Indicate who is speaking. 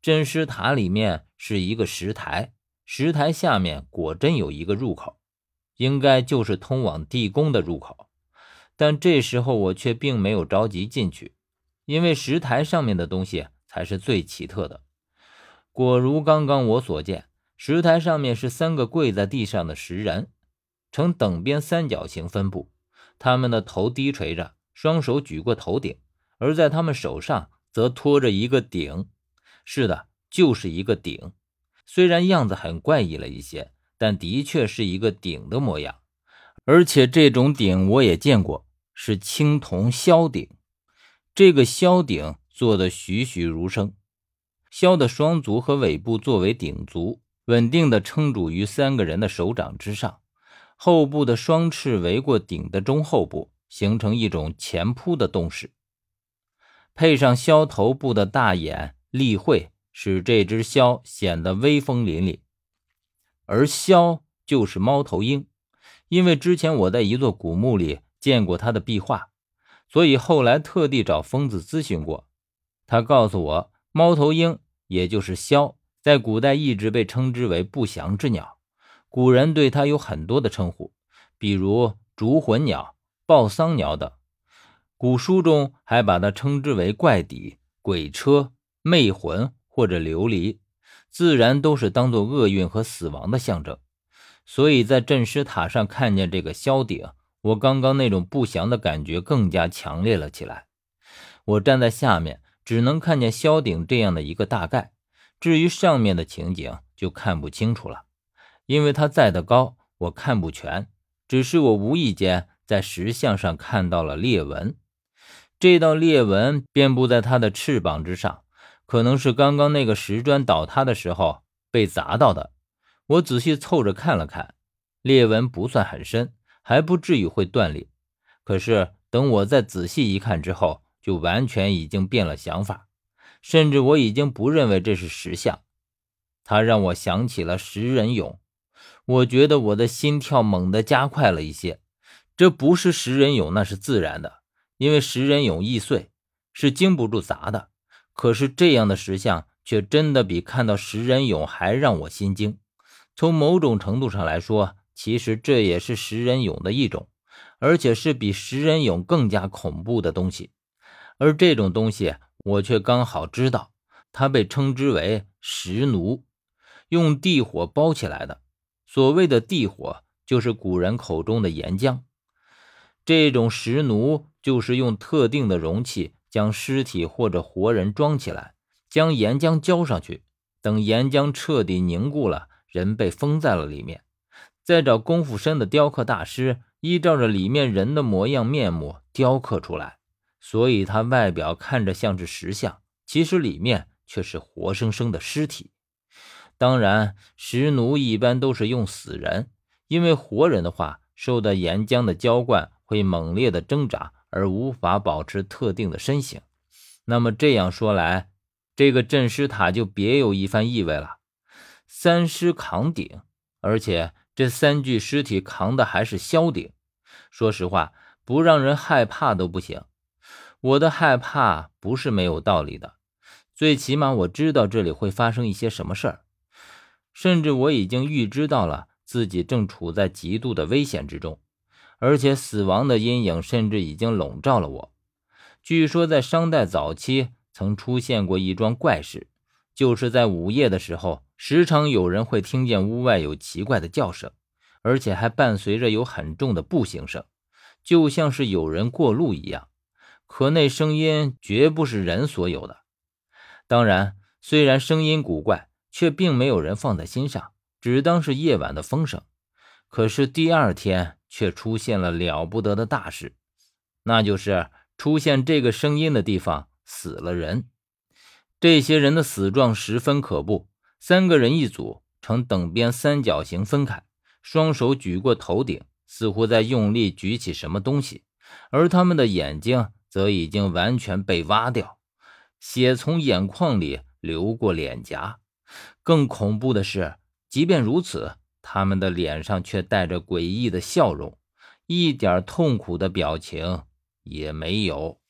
Speaker 1: 镇尸塔里面是一个石台，石台下面果真有一个入口，应该就是通往地宫的入口。但这时候我却并没有着急进去，因为石台上面的东西才是最奇特的。果如刚刚我所见，石台上面是三个跪在地上的石人，呈等边三角形分布，他们的头低垂着，双手举过头顶，而在他们手上则托着一个鼎。是的，就是一个鼎，虽然样子很怪异了一些，但的确是一个鼎的模样。而且这种鼎我也见过，是青铜鸮鼎。这个鸮鼎做的栩栩如生，鸮的双足和尾部作为鼎足，稳定的撑住于三个人的手掌之上，后部的双翅围过鼎的中后部，形成一种前扑的动势，配上鸮头部的大眼。例会使这只枭显得威风凛凛，而枭就是猫头鹰，因为之前我在一座古墓里见过他的壁画，所以后来特地找疯子咨询过。他告诉我，猫头鹰也就是枭，在古代一直被称之为不祥之鸟，古人对它有很多的称呼，比如逐魂鸟、报丧鸟等。古书中还把它称之为怪底、鬼车。魅魂或者琉璃，自然都是当做厄运和死亡的象征。所以在镇尸塔上看见这个萧鼎，我刚刚那种不祥的感觉更加强烈了起来。我站在下面，只能看见萧鼎这样的一个大概，至于上面的情景就看不清楚了，因为它在的高，我看不全。只是我无意间在石像上看到了裂纹，这道裂纹遍布在它的翅膀之上。可能是刚刚那个石砖倒塌的时候被砸到的。我仔细凑着看了看，裂纹不算很深，还不至于会断裂。可是等我再仔细一看之后，就完全已经变了想法，甚至我已经不认为这是石像。它让我想起了食人俑，我觉得我的心跳猛地加快了一些。这不是食人俑，那是自然的，因为食人俑易碎，是经不住砸的。可是这样的石像却真的比看到食人俑还让我心惊。从某种程度上来说，其实这也是食人俑的一种，而且是比食人俑更加恐怖的东西。而这种东西，我却刚好知道，它被称之为石奴，用地火包起来的。所谓的地火，就是古人口中的岩浆。这种石奴就是用特定的容器。将尸体或者活人装起来，将岩浆浇上去，等岩浆彻底凝固了，人被封在了里面，再找功夫深的雕刻大师，依照着里面人的模样面目雕刻出来。所以它外表看着像是石像，其实里面却是活生生的尸体。当然，石奴一般都是用死人，因为活人的话，受到岩浆的浇灌会猛烈的挣扎。而无法保持特定的身形，那么这样说来，这个镇尸塔就别有一番意味了。三尸扛鼎，而且这三具尸体扛的还是鸮鼎。说实话，不让人害怕都不行。我的害怕不是没有道理的，最起码我知道这里会发生一些什么事儿，甚至我已经预知到了自己正处在极度的危险之中。而且死亡的阴影甚至已经笼罩了我。据说在商代早期曾出现过一桩怪事，就是在午夜的时候，时常有人会听见屋外有奇怪的叫声，而且还伴随着有很重的步行声，就像是有人过路一样。可那声音绝不是人所有的。当然，虽然声音古怪，却并没有人放在心上，只当是夜晚的风声。可是第二天。却出现了了不得的大事，那就是出现这个声音的地方死了人。这些人的死状十分可怖，三个人一组，呈等边三角形分开，双手举过头顶，似乎在用力举起什么东西，而他们的眼睛则已经完全被挖掉，血从眼眶里流过脸颊。更恐怖的是，即便如此。他们的脸上却带着诡异的笑容，一点痛苦的表情也没有。